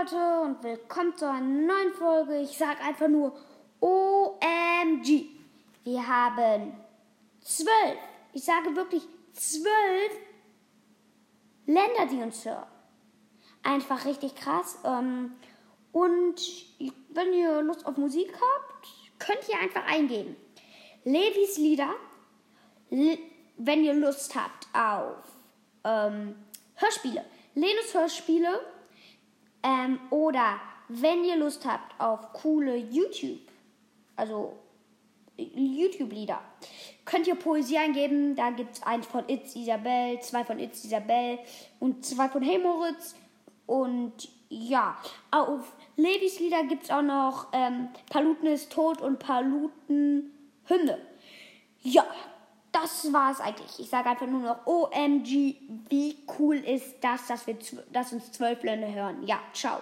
Leute und willkommen zu einer neuen Folge. Ich sage einfach nur OMG. Wir haben zwölf, ich sage wirklich zwölf Länder, die uns hören. Einfach richtig krass. Ähm, und wenn ihr Lust auf Musik habt, könnt ihr einfach eingeben. Levis Lieder, wenn ihr Lust habt auf ähm, Hörspiele. Lenus Hörspiele ähm, oder wenn ihr Lust habt auf coole YouTube, also YouTube-Lieder, könnt ihr Poesie eingeben. Da gibt es eins von Itz Isabel, zwei von Itz Isabel und zwei von Hey Moritz. Und ja, auf Levis Lieder gibt es auch noch ähm, Paluten ist tot und Paluten Hymne. Ja, das war es eigentlich. Ich sage einfach nur noch OMG, wie cool ist das, dass, wir, dass uns zwölf Länder hören. Ja, ciao.